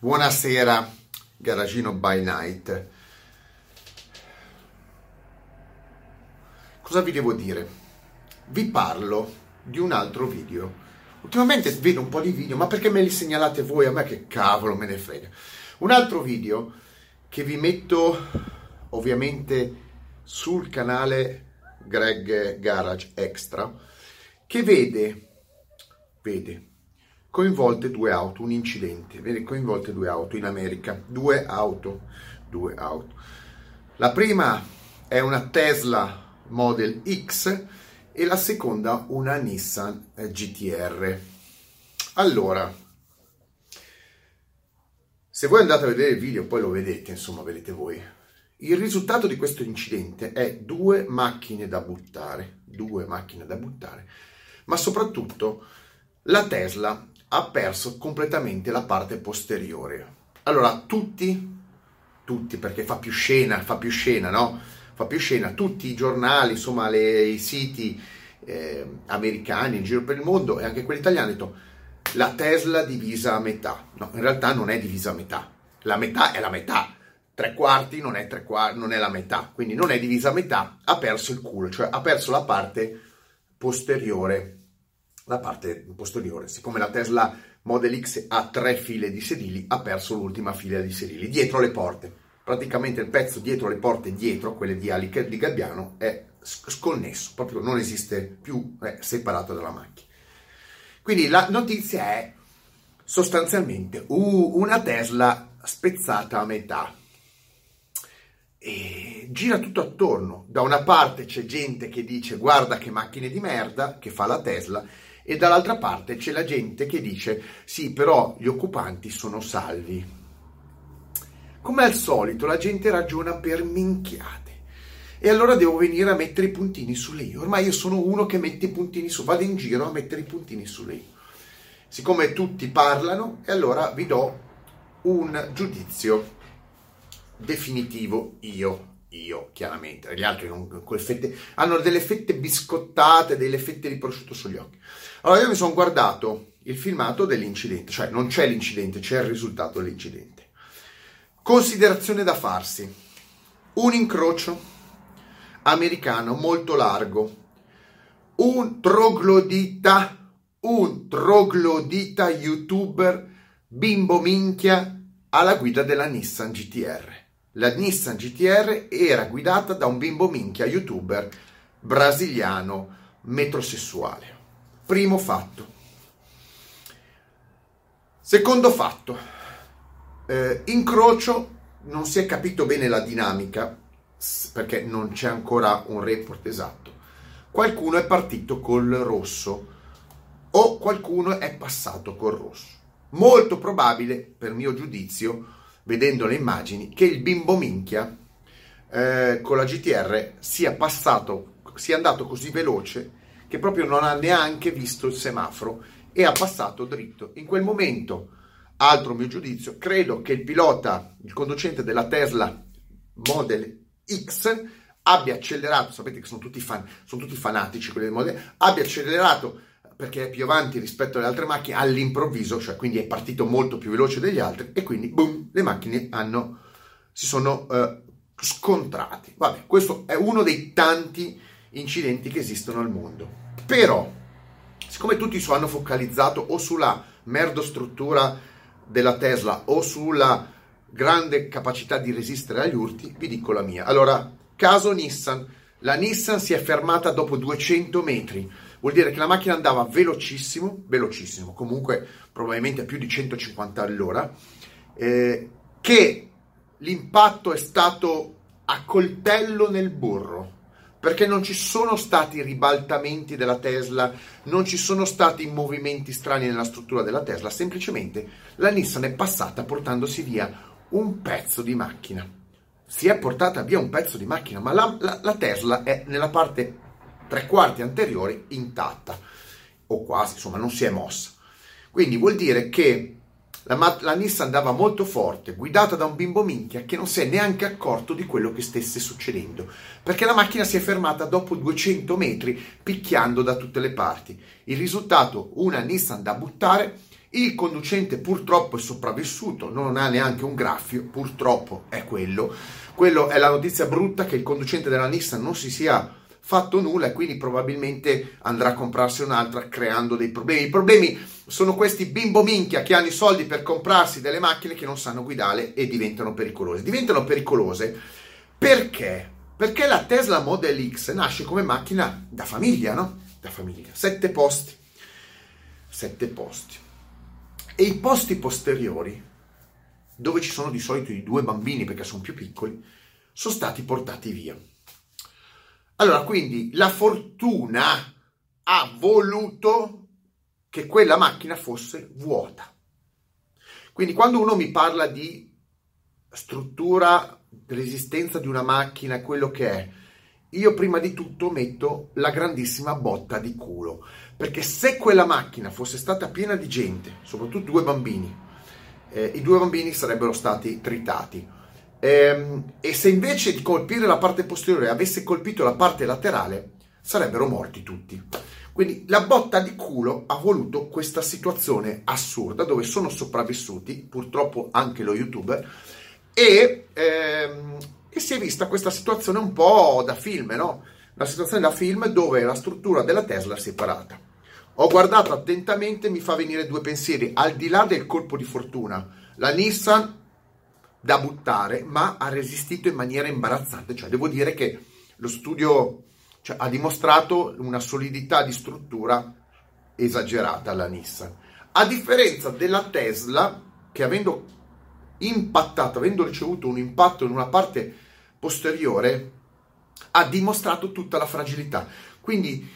Buonasera, Garagino by Night. Cosa vi devo dire? Vi parlo di un altro video. Ultimamente vedo un po' di video, ma perché me li segnalate voi? A me che cavolo me ne frega. Un altro video che vi metto ovviamente sul canale Greg Garage Extra che vede, vede coinvolte due auto, un incidente, vede coinvolte due auto in America, due auto, due auto. La prima è una Tesla Model X e la seconda una Nissan GTR. Allora, se voi andate a vedere il video, poi lo vedete, insomma, vedete voi. Il risultato di questo incidente è due macchine da buttare, due macchine da buttare, ma soprattutto la Tesla ha perso completamente la parte posteriore. Allora, tutti, tutti, perché fa più scena, fa più scena, no? Fa più scena, tutti i giornali, insomma, le, i siti eh, americani in giro per il mondo e anche quelli italiani hanno detto la Tesla divisa a metà. No, in realtà non è divisa a metà. La metà è la metà. Tre quarti non è, tre quarti, non è la metà, quindi non è divisa a metà, ha perso il culo, cioè ha perso la parte posteriore la parte posteriore. Siccome la Tesla Model X ha tre file di sedili, ha perso l'ultima fila di sedili dietro le porte. Praticamente il pezzo dietro le porte, dietro quelle di ali di Gabbiano, è sconnesso, proprio non esiste più, è separato dalla macchina. Quindi la notizia è sostanzialmente una Tesla spezzata a metà. E gira tutto attorno. Da una parte c'è gente che dice guarda che macchine di merda che fa la Tesla e dall'altra parte c'è la gente che dice sì, però gli occupanti sono salvi. Come al solito la gente ragiona per minchiate. E allora devo venire a mettere i puntini sulle i. Ormai io sono uno che mette i puntini su, vado in giro a mettere i puntini sulle i. Siccome tutti parlano, e allora vi do un giudizio definitivo io io chiaramente, gli altri non, fette, hanno delle fette biscottate, delle fette di prosciutto sugli occhi. Allora io mi sono guardato il filmato dell'incidente, cioè non c'è l'incidente, c'è il risultato dell'incidente. Considerazione da farsi. Un incrocio americano molto largo, un troglodita, un troglodita youtuber bimbo minchia alla guida della Nissan GTR la Nissan GTR era guidata da un bimbo minchia youtuber brasiliano metrosessuale. Primo fatto. Secondo fatto, eh, incrocio non si è capito bene la dinamica perché non c'è ancora un report esatto. Qualcuno è partito col rosso o qualcuno è passato col rosso. Molto probabile, per mio giudizio, vedendo le immagini, che il bimbo minchia eh, con la GTR sia passato, sia andato così veloce che proprio non ha neanche visto il semaforo e ha passato dritto. In quel momento, altro mio giudizio, credo che il pilota, il conducente della Tesla Model X abbia accelerato, sapete che sono tutti, fan, sono tutti fanatici quelli del Model, abbia accelerato perché è più avanti rispetto alle altre macchine all'improvviso, cioè quindi è partito molto più veloce degli altri e quindi boom, le macchine hanno, si sono uh, scontrate. Vabbè, questo è uno dei tanti incidenti che esistono al mondo. Però, siccome tutti hanno focalizzato o sulla merdostruttura della Tesla o sulla grande capacità di resistere agli urti, vi dico la mia. Allora, caso Nissan, la Nissan si è fermata dopo 200 metri vuol dire che la macchina andava velocissimo, velocissimo, comunque probabilmente a più di 150 all'ora, eh, che l'impatto è stato a coltello nel burro, perché non ci sono stati ribaltamenti della Tesla, non ci sono stati movimenti strani nella struttura della Tesla, semplicemente la Nissan è passata portandosi via un pezzo di macchina. Si è portata via un pezzo di macchina, ma la, la, la Tesla è nella parte tre quarti anteriore intatta, o quasi, insomma, non si è mossa. Quindi vuol dire che la, la Nissan andava molto forte, guidata da un bimbo minchia che non si è neanche accorto di quello che stesse succedendo, perché la macchina si è fermata dopo 200 metri picchiando da tutte le parti. Il risultato, una Nissan da buttare Il conducente purtroppo è sopravvissuto, non ha neanche un graffio, purtroppo è quello. Quello è la notizia brutta che il conducente della Nissan non si sia fatto nulla e quindi probabilmente andrà a comprarsi un'altra creando dei problemi. I problemi sono questi bimbo minchia che hanno i soldi per comprarsi delle macchine che non sanno guidare e diventano pericolose. Diventano pericolose perché? Perché la Tesla Model X nasce come macchina da famiglia, no? Da famiglia. Sette posti. Sette posti. E i posti posteriori, dove ci sono di solito i due bambini perché sono più piccoli, sono stati portati via. Allora, quindi la fortuna ha voluto che quella macchina fosse vuota. Quindi quando uno mi parla di struttura, resistenza di una macchina, quello che è, io prima di tutto metto la grandissima botta di culo, perché se quella macchina fosse stata piena di gente, soprattutto due bambini, eh, i due bambini sarebbero stati tritati e se invece di colpire la parte posteriore avesse colpito la parte laterale, sarebbero morti tutti. Quindi la botta di culo ha voluto questa situazione assurda dove sono sopravvissuti, purtroppo anche lo youtuber, e, ehm, e si è vista questa situazione un po' da film, no? Una situazione da film dove la struttura della Tesla è separata. Ho guardato attentamente, mi fa venire due pensieri, al di là del colpo di fortuna, la Nissan da buttare, ma ha resistito in maniera imbarazzante. Cioè, devo dire che lo studio cioè, ha dimostrato una solidità di struttura esagerata alla Nissan. A differenza della Tesla, che avendo impattato, avendo ricevuto un impatto in una parte posteriore, ha dimostrato tutta la fragilità. Quindi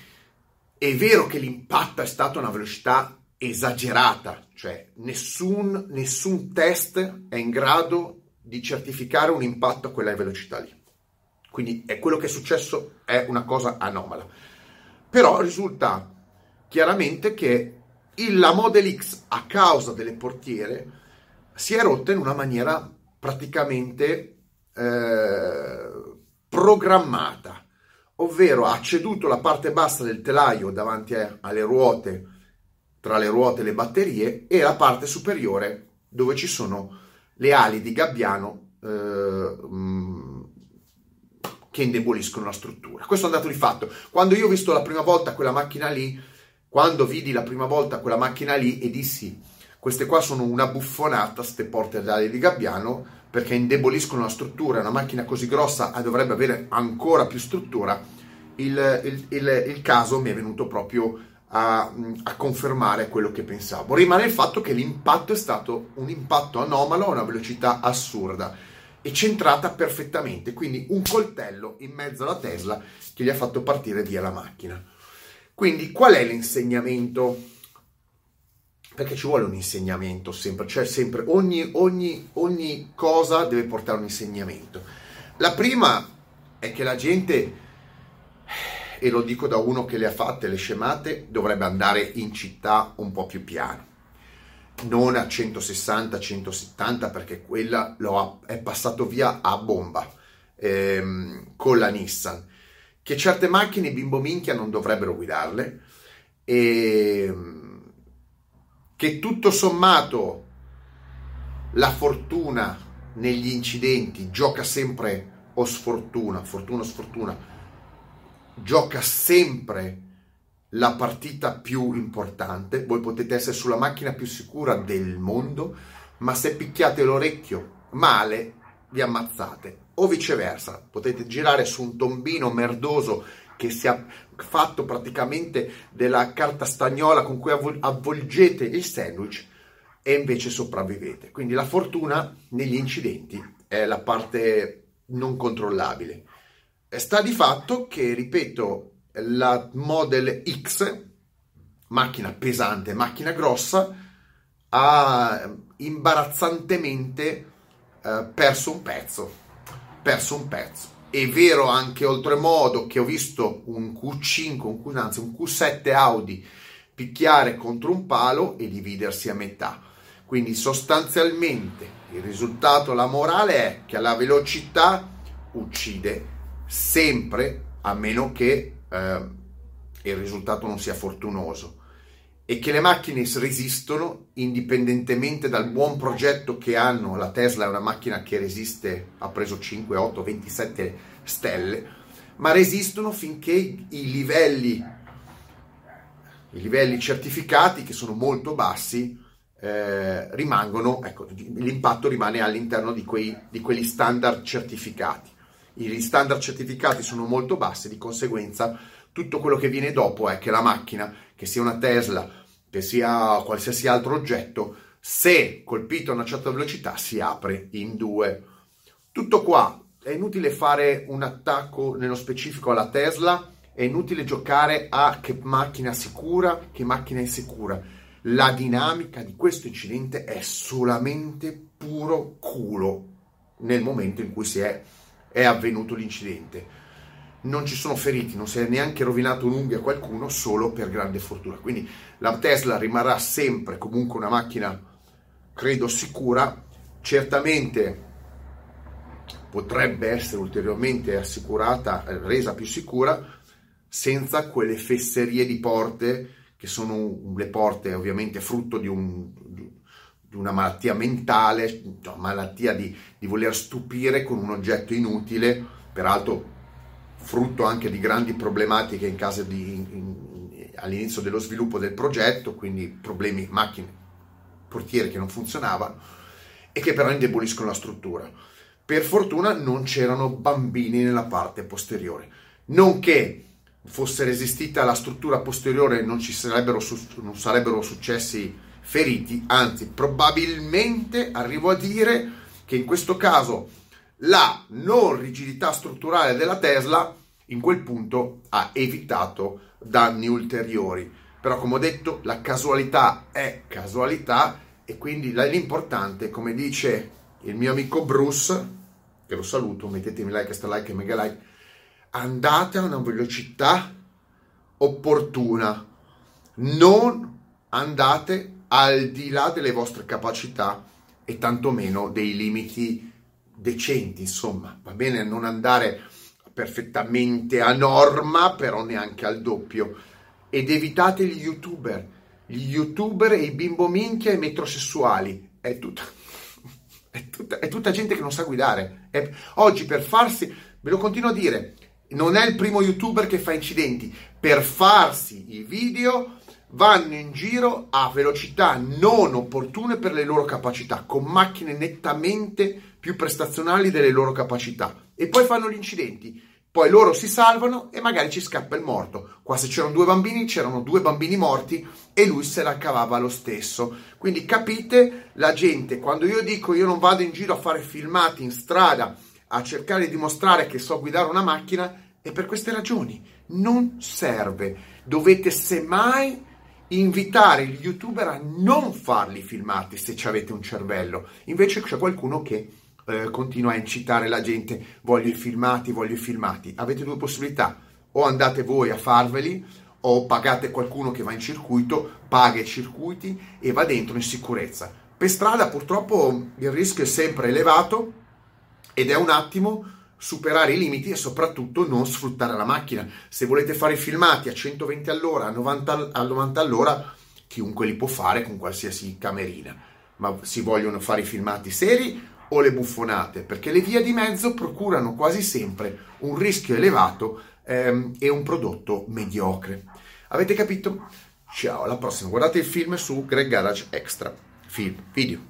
è vero che l'impatto è stato a una velocità esagerata, cioè nessun, nessun test è in grado di certificare un impatto a quella velocità lì. Quindi è quello che è successo, è una cosa anomala. Però risulta chiaramente che la Model X, a causa delle portiere, si è rotta in una maniera praticamente eh, programmata, ovvero ha ceduto la parte bassa del telaio davanti alle ruote tra le ruote e le batterie e la parte superiore dove ci sono le ali di gabbiano eh, che indeboliscono la struttura. Questo è un dato di fatto. Quando io ho visto la prima volta quella macchina lì, quando vidi la prima volta quella macchina lì e dissi queste qua sono una buffonata, ste porte ad ali di gabbiano, perché indeboliscono la struttura, una macchina così grossa dovrebbe avere ancora più struttura, il, il, il, il caso mi è venuto proprio a, a, confermare quello che pensavo. Rimane il fatto che l'impatto è stato un impatto anomalo a una velocità assurda e centrata perfettamente, quindi un coltello in mezzo alla Tesla che gli ha fatto partire via la macchina. Quindi qual è l'insegnamento? Perché ci vuole un insegnamento sempre, cioè sempre ogni, ogni, ogni cosa deve portare un insegnamento. La prima è che la gente e lo dico da uno che le ha fatte le scemate, dovrebbe andare in città un po' più piano. Non a 160-170 perché quella ha, è passato via a bomba ehm, con la Nissan. Che certe macchine bimbo minchia non dovrebbero guidarle e ehm, che tutto sommato la fortuna negli incidenti gioca sempre o sfortuna, fortuna o sfortuna, gioca sempre la partita più importante, voi potete essere sulla macchina più sicura del mondo, ma se picchiate l'orecchio male vi ammazzate o viceversa, potete girare su un tombino merdoso che si è fatto praticamente della carta stagnola con cui avvolgete il sandwich e invece sopravvivete. Quindi la fortuna negli incidenti è la parte non controllabile. Sta di fatto che, ripeto, la Model X, macchina pesante, macchina grossa, ha imbarazzantemente eh, perso un pezzo. Perso un pezzo. È vero anche oltremodo che ho visto un Q5, un Q, anzi un Q7 Audi picchiare contro un palo e dividersi a metà. Quindi sostanzialmente il risultato, la morale è che la velocità uccide sempre a meno che eh, il risultato non sia fortunoso. e che le macchine resistono indipendentemente dal buon progetto che hanno. La Tesla è una macchina che resiste, ha preso 5, 8, 27 stelle, ma resistono finché i livelli, i livelli certificati, che sono molto bassi, eh, rimangono, ecco, l'impatto rimane all'interno di, quei, di quegli standard certificati. Gli standard certificati sono molto bassi, di conseguenza tutto quello che viene dopo è che la macchina, che sia una Tesla, che sia qualsiasi altro oggetto, se colpito a una certa velocità si apre in due. Tutto qua, è inutile fare un attacco nello specifico alla Tesla, è inutile giocare a che macchina sicura, che macchina insicura. La dinamica di questo incidente è solamente puro culo nel momento in cui si è, è avvenuto l'incidente non ci sono feriti, non si è neanche rovinato un'unghia a qualcuno solo per grande fortuna. Quindi la Tesla rimarrà sempre comunque una macchina, credo, sicura. Certamente potrebbe essere ulteriormente assicurata, eh, resa più sicura, senza quelle fesserie di porte che sono le porte ovviamente frutto di, un, di una malattia mentale, una malattia di, di voler stupire con un oggetto inutile, peraltro frutto anche di grandi problematiche in caso di, in, all'inizio dello sviluppo del progetto, quindi problemi, macchine, portiere che non funzionavano e che però indeboliscono la struttura. Per fortuna non c'erano bambini nella parte posteriore, non che fosse resistita la struttura posteriore non ci sarebbero, non sarebbero successi feriti, anzi probabilmente arrivo a dire che in questo caso la non rigidità strutturale della Tesla in quel punto ha evitato danni ulteriori. Però come ho detto, la casualità è casualità e quindi l'importante, come dice il mio amico Bruce, che lo saluto, mettetemi like, sta like e mega like, andate a una velocità opportuna, non andate al di là delle vostre capacità e tantomeno dei limiti decenti, insomma, va bene non andare perfettamente a norma, però neanche al doppio. Ed evitate gli youtuber, gli youtuber e i bimbo minchia e i metrosessuali. È tutta, è tutta, è tutta gente che non sa guidare. È, oggi per farsi, ve lo continuo a dire, non è il primo youtuber che fa incidenti. Per farsi i video vanno in giro a velocità non opportune per le loro capacità, con macchine nettamente più prestazionali delle loro capacità e poi fanno gli incidenti. Poi loro si salvano e magari ci scappa il morto. Qua se c'erano due bambini, c'erano due bambini morti e lui se la cavava lo stesso. Quindi capite la gente, quando io dico io non vado in giro a fare filmati in strada a cercare di dimostrare che so guidare una macchina, è per queste ragioni. Non serve. Dovete semmai invitare gli youtuber a non farli filmati se ci avete un cervello. Invece c'è qualcuno che eh, continua a incitare la gente, voglio i filmati, voglio i filmati. Avete due possibilità, o andate voi a farveli, o pagate qualcuno che va in circuito, paga i circuiti e va dentro in sicurezza. Per strada purtroppo il rischio è sempre elevato ed è un attimo superare i limiti e soprattutto non sfruttare la macchina. Se volete fare i filmati a 120 all'ora, a 90, a 90 all'ora, chiunque li può fare con qualsiasi camerina. Ma si vogliono fare i filmati seri o le buffonate, perché le vie di mezzo procurano quasi sempre un rischio elevato ehm, e un prodotto mediocre. Avete capito? Ciao, alla prossima. Guardate il film su Greg Garage Extra. Film, video.